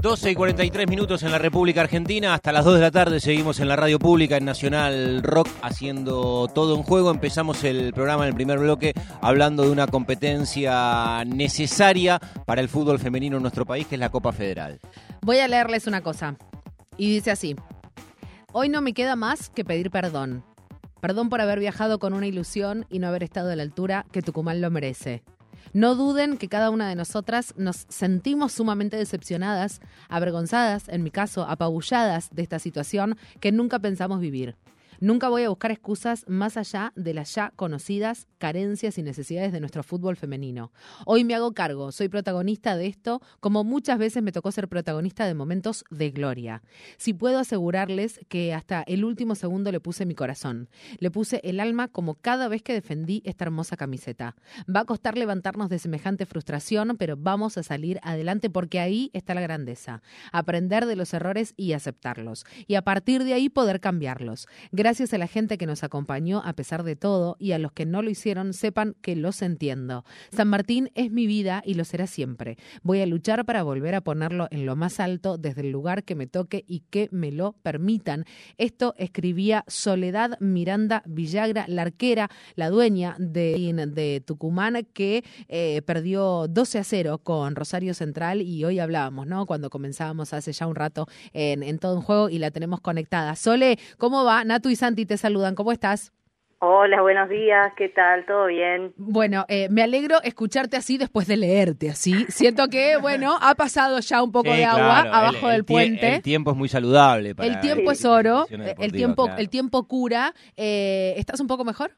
12 y 43 minutos en la República Argentina. Hasta las 2 de la tarde seguimos en la radio pública en Nacional Rock haciendo todo en juego. Empezamos el programa en el primer bloque hablando de una competencia necesaria para el fútbol femenino en nuestro país, que es la Copa Federal. Voy a leerles una cosa. Y dice así. Hoy no me queda más que pedir perdón. Perdón por haber viajado con una ilusión y no haber estado a la altura que Tucumán lo merece. No duden que cada una de nosotras nos sentimos sumamente decepcionadas, avergonzadas, en mi caso, apabulladas de esta situación que nunca pensamos vivir. Nunca voy a buscar excusas más allá de las ya conocidas carencias y necesidades de nuestro fútbol femenino. Hoy me hago cargo, soy protagonista de esto, como muchas veces me tocó ser protagonista de momentos de gloria. Si puedo asegurarles que hasta el último segundo le puse mi corazón, le puse el alma como cada vez que defendí esta hermosa camiseta. Va a costar levantarnos de semejante frustración, pero vamos a salir adelante porque ahí está la grandeza. Aprender de los errores y aceptarlos. Y a partir de ahí poder cambiarlos. A la gente que nos acompañó a pesar de todo y a los que no lo hicieron, sepan que los entiendo. San Martín es mi vida y lo será siempre. Voy a luchar para volver a ponerlo en lo más alto desde el lugar que me toque y que me lo permitan. Esto escribía Soledad Miranda Villagra, la arquera, la dueña de, de Tucumán, que eh, perdió 12 a 0 con Rosario Central y hoy hablábamos, ¿no? Cuando comenzábamos hace ya un rato en, en todo un juego y la tenemos conectada. Sole, ¿cómo va? Natu y Santi te saludan. ¿Cómo estás? Hola, buenos días, ¿qué tal? ¿Todo bien? Bueno, eh, me alegro escucharte así después de leerte así. Siento que, bueno, ha pasado ya un poco Sí, de agua claro, abajo el- del el puente. El tiempo es muy saludable. Para El tiempo es oro, competición el tiempo, claro. el tiempo cura. Eh, ¿Estás un poco mejor?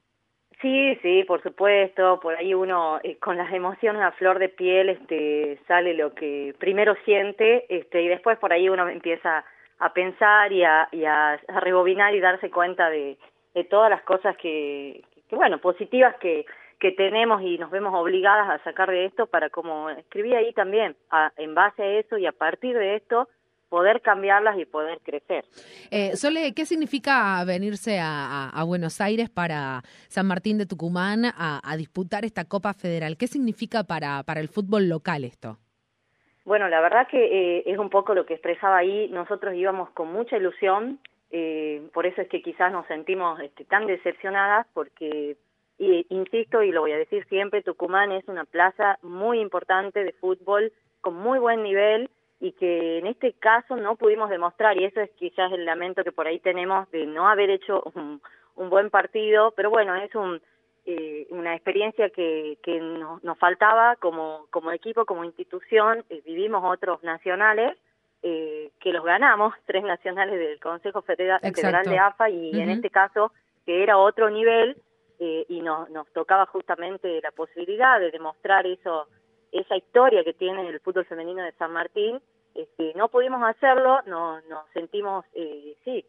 Sí, sí, por supuesto. Por ahí uno, eh, con las emociones a flor de piel, este, sale lo que primero siente, este, y después por ahí uno empieza a pensar y a, y a, a rebobinar y darse cuenta de, todas las cosas que, bueno, positivas que, que tenemos y nos vemos obligadas a sacar de esto para, como escribí ahí también, a- en base a eso y a partir de esto, poder cambiarlas y poder crecer. Eh, Sole, ¿qué significa venirse a, a- a Buenos Aires para San Martín de Tucumán a, a disputar esta Copa Federal? ¿Qué significa para el fútbol local esto? Bueno, la verdad que eh, es un poco lo que expresaba ahí. Nosotros íbamos con mucha ilusión, eh, por eso es que quizás nos sentimos este, tan decepcionadas, porque, insisto, y lo voy a decir siempre, Tucumán es una plaza muy importante de fútbol, con muy buen nivel, y que en este caso no pudimos demostrar, y eso es quizás el lamento que por ahí tenemos de no haber hecho un, un buen partido, pero bueno, es un eh, una experiencia que, que nos, nos faltaba como, como equipo, como institución, eh, vivimos otros nacionales eh, que los ganamos, tres nacionales del Consejo Federal. Federal de AFA y en este caso que era otro nivel eh, y nos, nos tocaba justamente la posibilidad de demostrar eso, esa historia que tiene el fútbol femenino de San Martín. Este, no pudimos hacerlo, no, nos sentimos, eh, sí,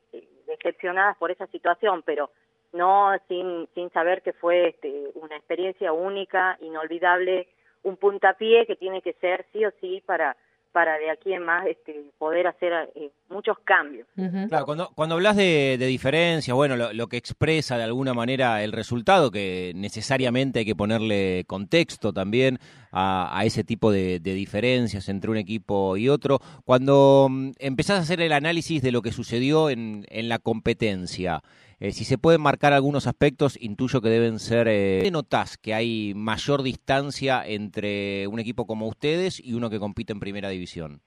decepcionadas por esa situación, pero no sin, sin saber que fue este, una experiencia única, inolvidable, un puntapié que tiene que ser sí o sí para, para de aquí en más este, poder hacer eh, muchos cambios. Claro, cuando, cuando hablas de, de diferencias, bueno, lo, lo que expresa de alguna manera el resultado, que necesariamente hay que ponerle contexto también a, a ese tipo de, de diferencias entre un equipo y otro, cuando mm, empezás a hacer el análisis de lo que sucedió en, en la competencia, eh, si se pueden marcar algunos aspectos, intuyo que deben ser... Eh, ¿qué ¿Notás que hay mayor distancia entre un equipo como ustedes y uno que compite en primera división?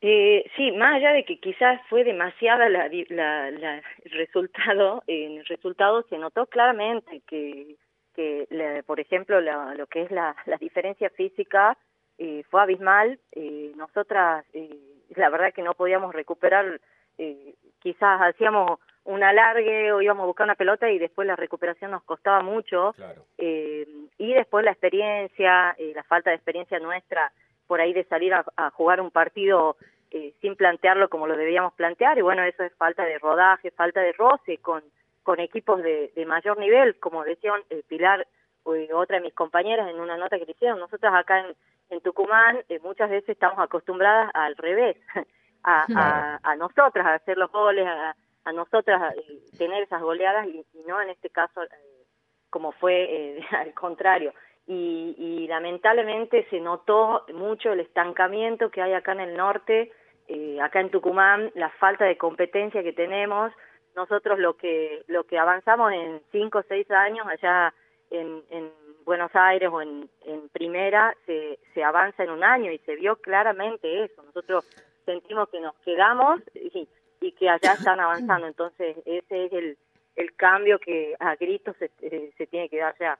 Eh, sí, más allá de que quizás fue demasiada la, la, la- el resultado, en el resultado se notó claramente que, que la- por ejemplo, la- lo que es la, la diferencia física eh, fue abismal. Eh, nosotras, eh, la verdad que no podíamos recuperar, eh, quizás hacíamos un alargue o íbamos a buscar una pelota y después la recuperación nos costaba mucho. Eh, y después la experiencia, eh, la falta de experiencia nuestra por ahí de salir a, a jugar un partido eh, sin plantearlo como lo debíamos plantear y bueno, eso es falta de rodaje, falta de roce con, con equipos de, de mayor nivel, como decían eh, Pilar otra de mis compañeras en una nota que le hicieron. Nosotras acá en, en Tucumán eh, muchas veces estamos acostumbradas al revés, a, a, a nosotras a hacer los goles, a, a nosotras eh, tener esas goleadas y, no en este caso eh, como fue eh, al contrario. Y, y lamentablemente se notó mucho el estancamiento que hay acá en el norte eh, acá en Tucumán la falta de competencia que tenemos, nosotros lo que lo que avanzamos en cinco o seis años allá en, en Buenos Aires o en, en primera se, se avanza en un año y se vio claramente eso. Nosotros sentimos que nos quedamos y, y que allá están avanzando. Entonces ese es el, el cambio que a gritos se, eh, se tiene que dar ya.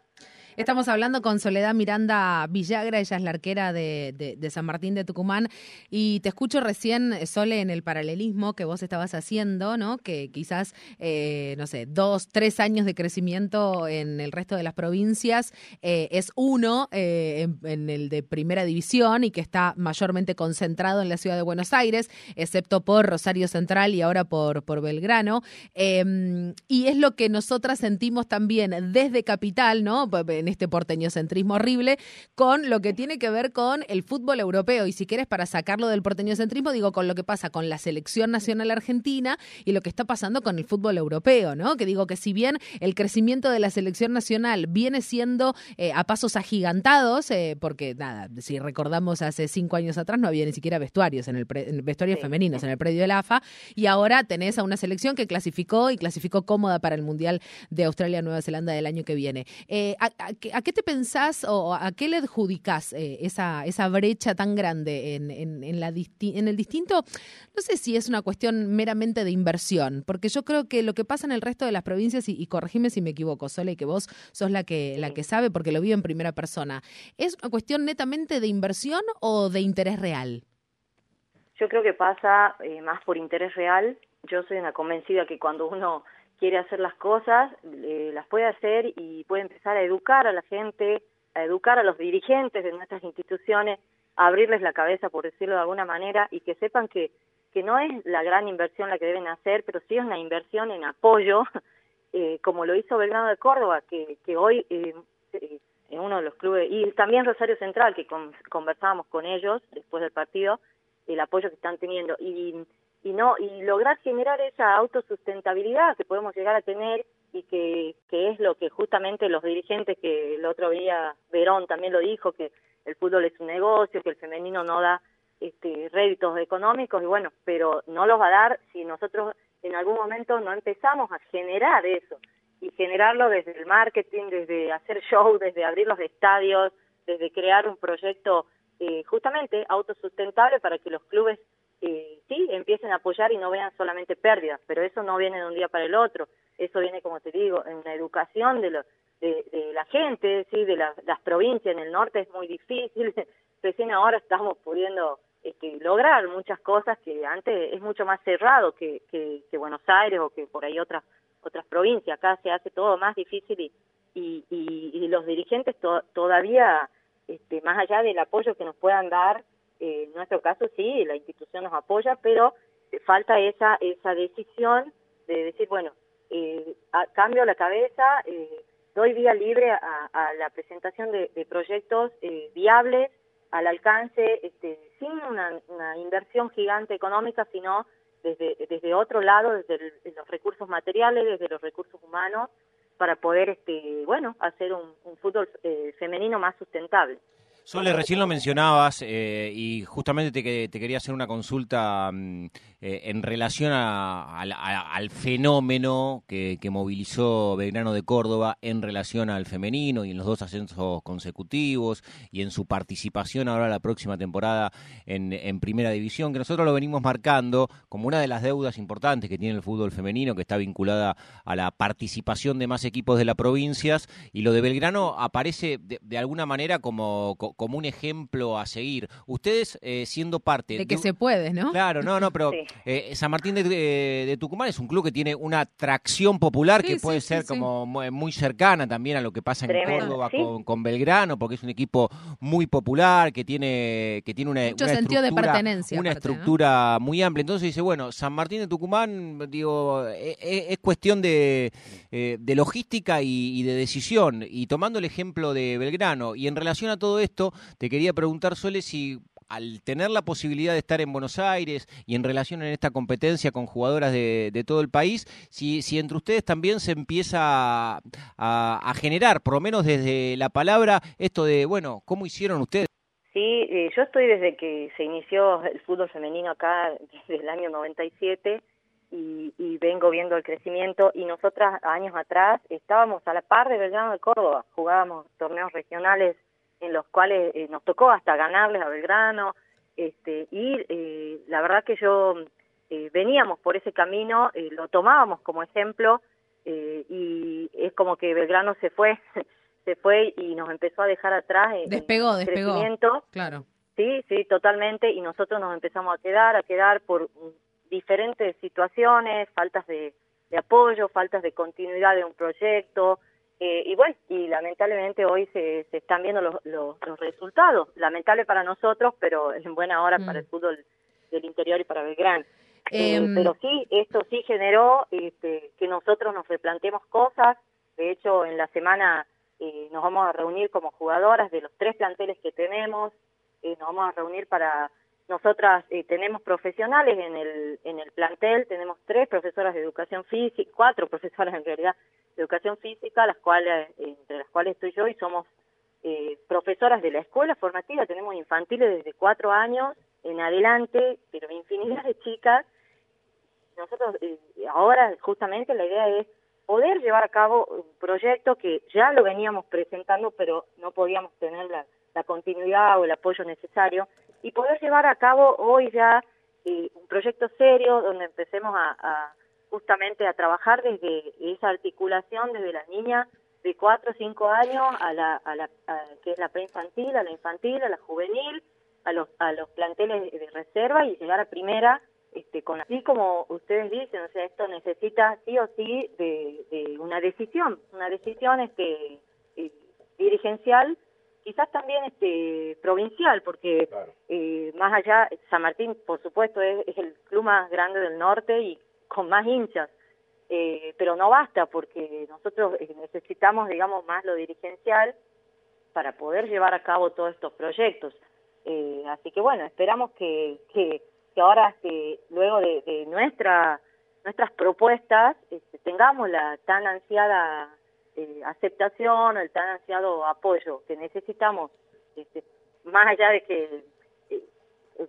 Estamos hablando con Soledad Miranda Villagra, ella es la arquera de, San Martín de Tucumán, y te escucho recién, Sole, en el paralelismo que vos estabas haciendo, ¿no? Que quizás, eh, no sé, dos, tres años de crecimiento en el resto de las provincias eh, es uno eh, en, el de primera división y que está mayormente concentrado en la ciudad de Buenos Aires, excepto por Rosario Central y ahora por, por Belgrano. Em, y es lo que nosotras sentimos también desde Capital, ¿no? Este porteñocentrismo horrible, con lo que tiene que ver con el fútbol europeo. Y si quieres, para sacarlo del porteñocentrismo, digo con lo que pasa con la selección nacional argentina y lo que está pasando con el fútbol europeo, ¿no? Que digo que si bien el crecimiento de la selección nacional viene siendo eh, a pasos agigantados, eh, porque nada, si recordamos hace cinco años atrás no había ni siquiera vestuarios en el, vestuarios femeninos en el predio del AFA, y ahora tenés a una selección que clasificó y clasificó cómoda para el Mundial de Australia-Nueva Zelanda del año que viene. Eh, ¿a qué te pensás o a qué le adjudicás eh, esa, esa brecha tan grande en, en, la en el distinto? No sé si es una cuestión meramente de inversión, porque yo creo que lo que pasa en el resto de las provincias, y, corregime si me equivoco, Sole, y que vos sos la que, la que sabe porque lo vive en primera persona, ¿es una cuestión netamente de inversión o de interés real? Yo creo que pasa eh, más por interés real. Yo soy una convencida que cuando uno quiere hacer las cosas, las puede hacer y puede empezar a educar a la gente, a educar a los dirigentes de nuestras instituciones, a abrirles la cabeza, por decirlo de alguna manera, y que sepan que, que no es la gran inversión la que deben hacer, pero sí es una inversión en apoyo, eh, como lo hizo Belgrano de Córdoba, que, que hoy eh, eh, en uno de los clubes, y también Rosario Central, que conversábamos con ellos después del partido, el apoyo que están teniendo. Y y no y lograr generar esa autosustentabilidad que podemos llegar a tener y que, que es lo que justamente los dirigentes que el otro día Verón también lo dijo que el fútbol es un negocio que el femenino no da este réditos económicos y bueno pero no los va a dar si nosotros en algún momento no empezamos a generar eso y generarlo desde el marketing desde hacer show desde abrir los estadios desde crear un proyecto eh, justamente autosustentable para que los clubes eh, sí, empiecen a apoyar y no vean solamente pérdidas, pero eso no viene de un día para el otro, eso viene, como te digo, en la educación de, de, la gente, sí, de las provincias, en el norte es muy difícil, recién ahora estamos pudiendo este, lograr muchas cosas que antes es mucho más cerrado que, que, Buenos Aires o que por ahí otras otras provincias, acá se hace todo más difícil y, y, los dirigentes todavía, este, más allá del apoyo que nos puedan dar, eh, en nuestro caso sí, la institución nos apoya, pero falta esa, esa decisión de decir, bueno, eh, cambio la cabeza, eh, doy vía libre a, la presentación de, proyectos eh, viables al alcance, este, sin una, inversión gigante económica, sino desde, desde otro lado, desde los recursos materiales, desde los recursos humanos, para poder, este, bueno, hacer un, un fútbol femenino más sustentable. Sole, recién lo mencionabas eh, y justamente te, te, quería hacer una consulta mm, eh, en relación al fenómeno que, movilizó Belgrano de Córdoba en relación al femenino y en los dos ascensos consecutivos y en su participación ahora la próxima temporada en, Primera División, que nosotros lo venimos marcando como una de las deudas importantes que tiene el fútbol femenino, que está vinculada a la participación de más equipos de las provincias y lo de Belgrano aparece de alguna manera como como un ejemplo a seguir. Ustedes eh, siendo parte... De que se puede, ¿no? Claro, no, no, pero eh, San Martín de, Tucumán es un club que tiene una atracción popular que puede ser como muy cercana también a lo que pasa en Córdoba con, Belgrano, porque es un equipo muy popular, que tiene, que tiene una, Mucho sentido de pertenencia. Una estructura muy amplia. Entonces dice, bueno, San Martín de Tucumán, digo, e, e, es, cuestión de, eh, de logística y de decisión. Y tomando el ejemplo de Belgrano, y en relación a todo esto, te quería preguntar, Sole, si al tener la posibilidad de estar en Buenos Aires y en relación en esta competencia con jugadoras de, todo el país, si, si, entre ustedes también se empieza a, generar, por lo menos desde la palabra, esto de, bueno, ¿cómo hicieron ustedes? Sí, eh, yo estoy desde que se inició el fútbol femenino acá, desde el año 97, y, y vengo viendo el crecimiento. Y nosotras, años atrás, estábamos a la par de Belgrano de Córdoba, jugábamos torneos regionales en los cuales eh, nos tocó hasta ganarles a Belgrano, este, y eh, la verdad que yo eh, veníamos por ese camino, eh, lo tomábamos como ejemplo, eh, y es como que Belgrano se fue se fue y nos empezó a dejar atrás en Despegó, en despegó. crecimiento. Claro. Sí, sí, totalmente, y nosotros nos empezamos a quedar, a quedar por diferentes situaciones, faltas de, de apoyo, faltas de continuidad de un proyecto, eh, y bueno, y lamentablemente hoy se, se están viendo los, los, los resultados, lamentable para nosotros, pero en buena hora Mm. para el fútbol del interior y para Belgrano. Eh, Em, pero sí, esto sí generó este, que nosotros nos replanteemos cosas. De hecho, en la semana eh, nos vamos a reunir como jugadoras de los tres planteles que tenemos. eh, nos vamos a reunir para nosotras eh, tenemos profesionales en el en el plantel, tenemos tres profesoras de educación física, cuatro profesoras en realidad de educación física, las cuales entre las cuales estoy yo y somos eh, profesoras de la escuela formativa, tenemos infantiles desde cuatro años en adelante, pero infinidad de chicas. Nosotros eh, ahora justamente la idea es poder llevar a cabo un proyecto que ya lo veníamos presentando, pero no podíamos tener la, la continuidad o el apoyo necesario, y poder llevar a cabo hoy ya eh, un proyecto serio donde empecemos a, a justamente a trabajar desde esa articulación, desde la niña de 4 o 5 años a la, a la a- que es la preinfantil, a la infantil, a la juvenil, a los, a los planteles de reserva y llegar a primera este, con así como ustedes dicen, o sea, esto necesita sí o sí de, de una decisión, una decisión este eh, dirigencial, quizás también este provincial, porque eh, más allá, San Martín, por supuesto, es, es el club más grande del norte y con más hinchas, eh, pero no basta porque nosotros eh, necesitamos, digamos, más lo dirigencial para poder llevar a cabo todos estos proyectos. Eh, así que bueno, esperamos que, que, que ahora, este, luego de, de nuestra, nuestras propuestas, este, tengamos la tan ansiada eh, aceptación, el tan ansiado apoyo que necesitamos, este, más allá de que, eh,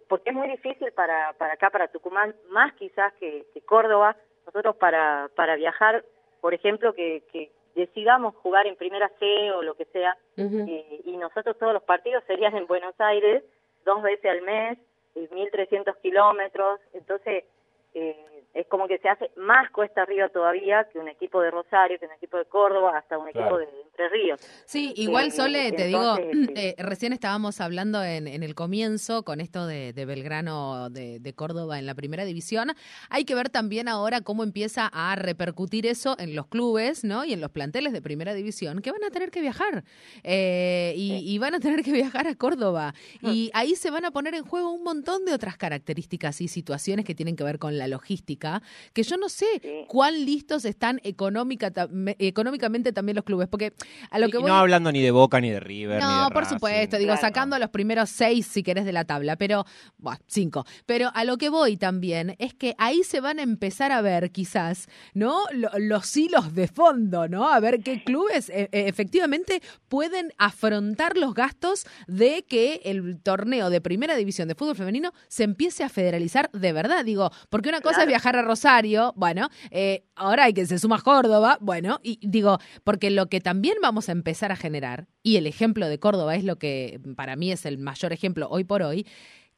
porque es muy difícil para, para acá, para Tucumán, más quizás que, que Córdoba, nosotros para, para viajar, por ejemplo, que, que decidamos jugar en primera C o lo que sea, eh, y nosotros todos los partidos serían en Buenos Aires, dos veces al mes, eh, 1.300 kilómetros, entonces eh, es como que se hace más cuesta arriba todavía que un equipo de Rosario, que un equipo de Córdoba, hasta un Claro. equipo de Entre Ríos. Sí, igual Eh, Sole, te digo, entonces, eh, recién estábamos hablando en, en el comienzo con esto de, de Belgrano de, de Córdoba en la primera división. Hay que ver también ahora cómo empieza a repercutir eso en los clubes, ¿no? Y en los planteles de primera división que van a tener que viajar eh, y, y van a tener que viajar a Córdoba. Y ahí se van a poner en juego un montón de otras características y situaciones que tienen que ver con la logística, que yo no sé Sí. cuán listos están económica, económicamente también los clubes, porque a lo Y que voy... no hablando ni de Boca ni de River. ni No, de por Racing. supuesto, digo, Claro. sacando a los primeros seis, si querés, de la tabla, pero, bueno, cinco. Pero a lo que voy también es que ahí se van a empezar a ver, quizás, ¿no? Lo- los hilos de fondo, ¿no? A ver qué clubes eh, eh, efectivamente pueden afrontar los gastos de que el torneo de primera división de fútbol femenino se empiece a federalizar de verdad. Digo, porque una cosa es Claro. Viajar a Rosario, bueno, eh, ahora hay que se suma Córdoba, bueno, y digo, porque lo que también vamos a empezar a generar, y el ejemplo de Córdoba es lo que para mí es el mayor ejemplo hoy por hoy,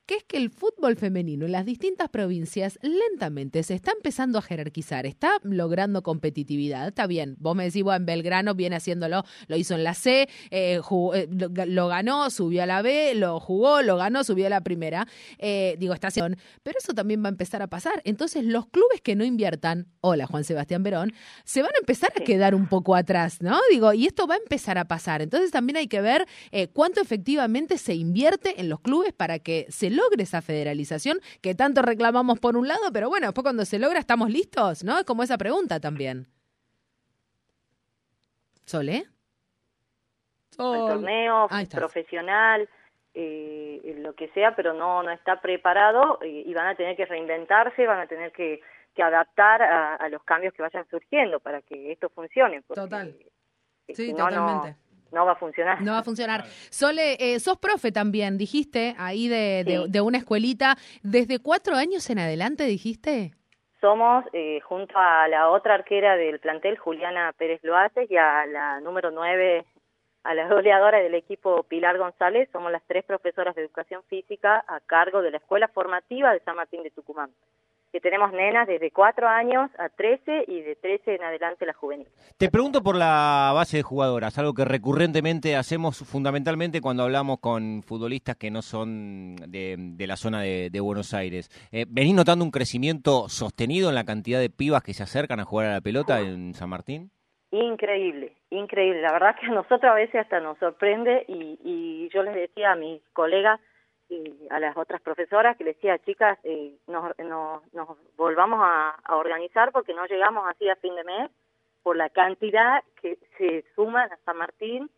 que es que el fútbol femenino en las distintas provincias lentamente se está empezando a jerarquizar, está logrando competitividad. Está bien, vos me decís, bueno, en Belgrano viene haciéndolo, lo hizo en la C, eh, jugó- eh, lo, lo ganó, subió a la B, lo jugó, lo ganó, subió a la primera. Eh, digo, está haciendo. Pero eso también va a empezar a pasar. Entonces, los clubes que no inviertan, hola Juan Sebastián Verón, se van a empezar a quedar un poco atrás, ¿no? Digo, y esto va a empezar a pasar. Entonces, también hay que ver cuánto efectivamente se invierte en los clubes para que se logre esa federalización que tanto reclamamos por un lado, pero bueno, después cuando se logra estamos listos, ¿no? Es como esa pregunta también. ¿Sole? el Sol. torneo Ahí estás. profesional, eh, lo que sea, pero no no está preparado eh, y van a tener que reinventarse, van a tener que, que adaptar a, a los cambios que vayan surgiendo para que esto funcione. porque, Total. eh, Sí, si no, no- totalmente. no va a funcionar. No va a funcionar. Sole, eh, sos profe también, dijiste, ahí de, de, una escuelita. ¿Desde cuatro años en adelante dijiste? Somos, eh, junto a la otra arquera del plantel, Juliana Pérez Loaces, y a la número nueve, a la goleadora del equipo Pilar González, somos las tres profesoras de educación física a cargo de la Escuela Formativa de San Martín de Tucumán que tenemos nenas desde 4 años a 13 y de 13 en adelante la juvenil. Te pregunto por la base de jugadoras, algo que recurrentemente hacemos fundamentalmente cuando hablamos con futbolistas que no son de, la zona de, Buenos Aires. Eh, ¿Venís notando un crecimiento sostenido en la cantidad de pibas que se acercan a jugar a la pelota en San Martín? Increíble, increíble. La verdad que a nosotros a veces hasta nos sorprende y, y yo les decía a mis colegas, y a las otras profesoras que les decía, chicas, eh, nos, nos, volvamos a, organizar porque no llegamos así a fin de mes por la cantidad que se suman a San Martín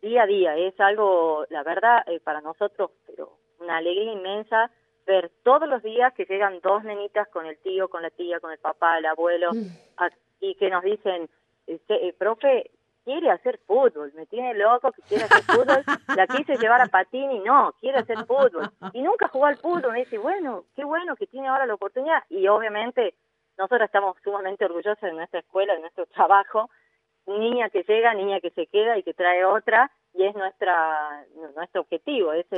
día a día. Es algo, la verdad, eh, para nosotros, pero una alegría inmensa ver todos los días que llegan dos nenitas con el tío, con la tía, con el papá, el abuelo, mm. y que nos dicen, este, profe, quiere hacer fútbol, me tiene loco que quiere hacer fútbol, la quise llevar a patín y no, quiere hacer fútbol. Y nunca jugó al fútbol, me dice, bueno, qué bueno que tiene ahora la oportunidad. Y obviamente nosotros estamos sumamente orgullosos de nuestra escuela, de nuestro trabajo, niña que llega, niña que se queda y que trae otra, y es nuestra nuestro objetivo, ese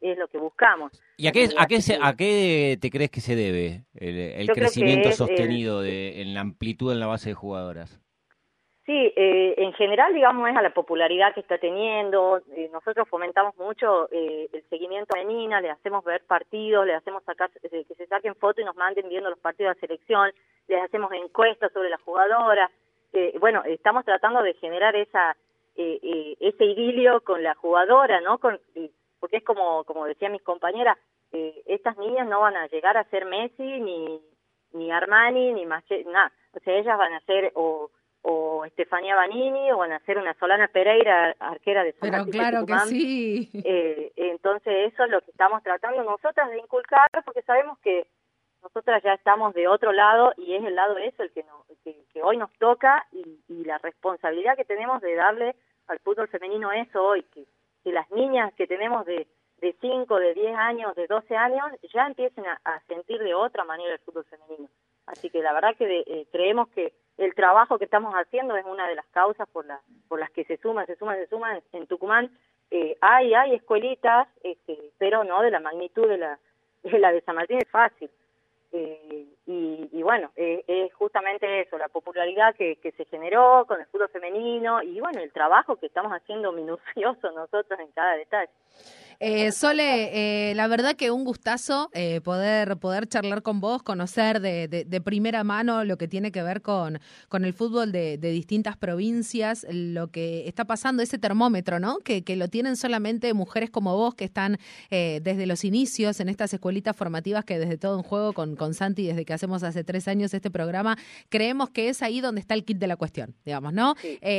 es, lo que buscamos. ¿Y a qué, a qué, a qué te crees que se debe el, crecimiento sostenido de, en la amplitud en la base de jugadoras? Sí, eh, en general, digamos, es a la popularidad que está teniendo. Eh, nosotros fomentamos mucho eh, el seguimiento femenina, le hacemos ver partidos, le hacemos sacar, que se saquen fotos y nos manden viendo los partidos de selección, les hacemos encuestas sobre la jugadora. bueno, estamos tratando de generar esa ese idilio con la jugadora, ¿no? Con, porque es como, como decían mis compañeras, estas niñas no van a llegar a ser Messi, ni, ni Armani, ni Machete, nada. O sea, ellas van a ser... o o Estefanía Banini o van a ser una Solana Pereira, arquera de San Pero claro que sí. Eh, entonces eso es lo que estamos tratando nosotras de inculcar porque sabemos que nosotras ya estamos de otro lado y es el lado eso el que, que, hoy nos toca y, y, la responsabilidad que tenemos de darle al fútbol femenino eso hoy, que, que las niñas que tenemos de, de 5, de 10 años, de 12 años, ya empiecen a, sentir de otra manera el fútbol femenino. Así que la verdad que eh, creemos que el trabajo que estamos haciendo es una de las causas por, la, por las que se suman, se suman, se suman. En Tucumán eh, hay, hay escuelitas, este, pero no de la magnitud de la, de la de San Martín, es fácil. Eh, y, bueno, eh, es justamente eso, la popularidad que, que se generó con el fútbol femenino y bueno, el trabajo que estamos haciendo minucioso nosotros en cada detalle. Eh, Sole, eh, la verdad que un gustazo eh, poder, poder charlar con vos, conocer de, de, primera mano lo que tiene que ver con, con el fútbol de, de, distintas provincias, lo que está pasando, ese termómetro, ¿no? Que, que lo tienen solamente mujeres como vos que están eh, desde los inicios en estas escuelitas formativas que desde todo un juego con, con Santi, desde que hacemos hace tres años este programa, creemos que es ahí donde está el kit de la cuestión, digamos, ¿no?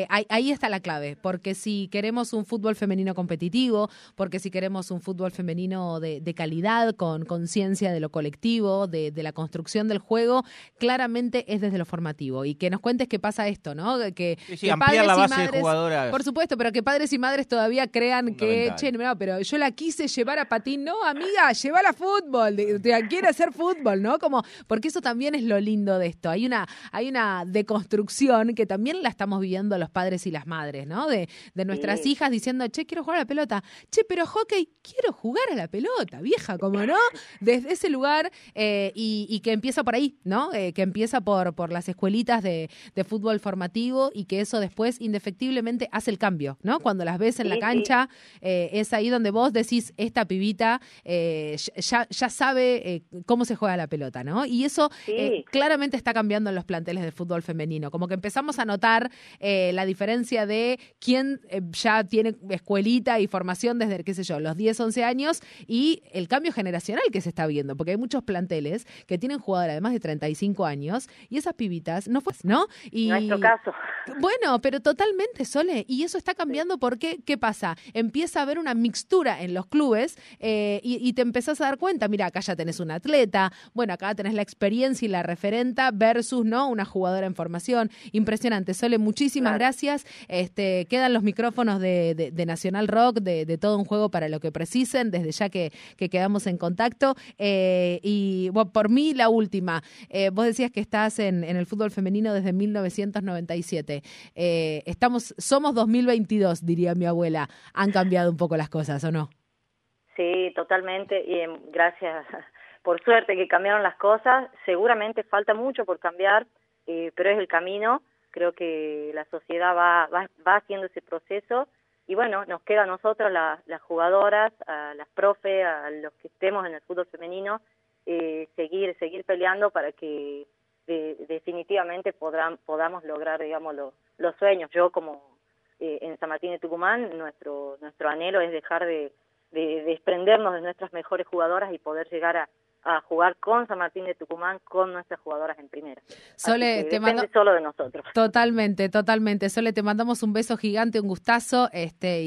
Ahí, ahí está la clave, porque si queremos un fútbol femenino competitivo, porque si queremos queremos un fútbol femenino de, calidad, con conciencia de lo colectivo, de, la construcción del juego, claramente es desde lo formativo. Y que nos cuentes qué pasa esto, ¿no? Que, sí, ampliar la base de jugadoras. Por supuesto, pero que padres y madres todavía crean que, che, no, pero yo la quise llevar a patín. No, amiga, llévala a fútbol. Quiere hacer fútbol, ¿no? Como, porque eso también es lo lindo de esto. Hay una, hay una deconstrucción que también la estamos viviendo los padres y las madres, ¿no? De, de nuestras hijas diciendo, che, quiero jugar a la pelota. Che, pero hockey quiero jugar a la pelota, vieja, como no, desde ese lugar eh, y, que empieza por ahí, ¿no? Eh, que empieza por, por las escuelitas de, fútbol formativo y que eso después indefectiblemente hace el cambio, ¿no? Cuando las ves en la cancha, eh, es ahí donde vos decís, esta pibita ya, ya sabe cómo se juega la pelota, ¿no? Y eso claramente está cambiando en los planteles de fútbol femenino, como que empezamos a notar la diferencia de quién ya tiene escuelita y formación desde, qué sé yo, los 10, 11 años y el cambio generacional que se está viendo, porque hay muchos planteles que tienen jugadoras de más de 35 años y esas pibitas no fue, ¿no? Y, Nuestro caso. Bueno, pero totalmente, Sole, y eso está cambiando porque, ¿qué pasa? Empieza a haber una mixtura en los clubes eh, y, te empezás a dar cuenta, mira, acá ya tenés un atleta, bueno, acá tenés la experiencia y la referenta versus, ¿no? Una jugadora en formación. Impresionante. Sole, muchísimas gracias. Este, quedan los micrófonos de, Nacional Rock, de, todo un juego para lo que precisen, desde ya que, quedamos en contacto. Eh, y por mí, la última. Eh, vos decías que estás en, el fútbol femenino desde 1997. Eh, estamos, somos 2022, diría mi abuela. Han cambiado un poco las cosas, ¿o no? Sí, totalmente. Y em, gracias, por suerte que cambiaron las cosas. Seguramente falta mucho por cambiar, pero es el camino creo que la sociedad va, va, va haciendo ese proceso y bueno, nos queda a nosotros, las jugadoras, a las profe, a los que estemos en el fútbol femenino, eh, seguir, seguir peleando para que definitivamente podrán, podamos lograr, digamos, los sueños. Yo como eh, en San Martín de Tucumán, nuestro, nuestro anhelo es dejar de, de desprendernos de nuestras mejores jugadoras y poder llegar a, a jugar con San Martín de Tucumán con nuestras jugadoras en primera. Sole, te mando... solo de nosotros. Totalmente, totalmente. Sole, te mandamos un beso gigante, un gustazo. Este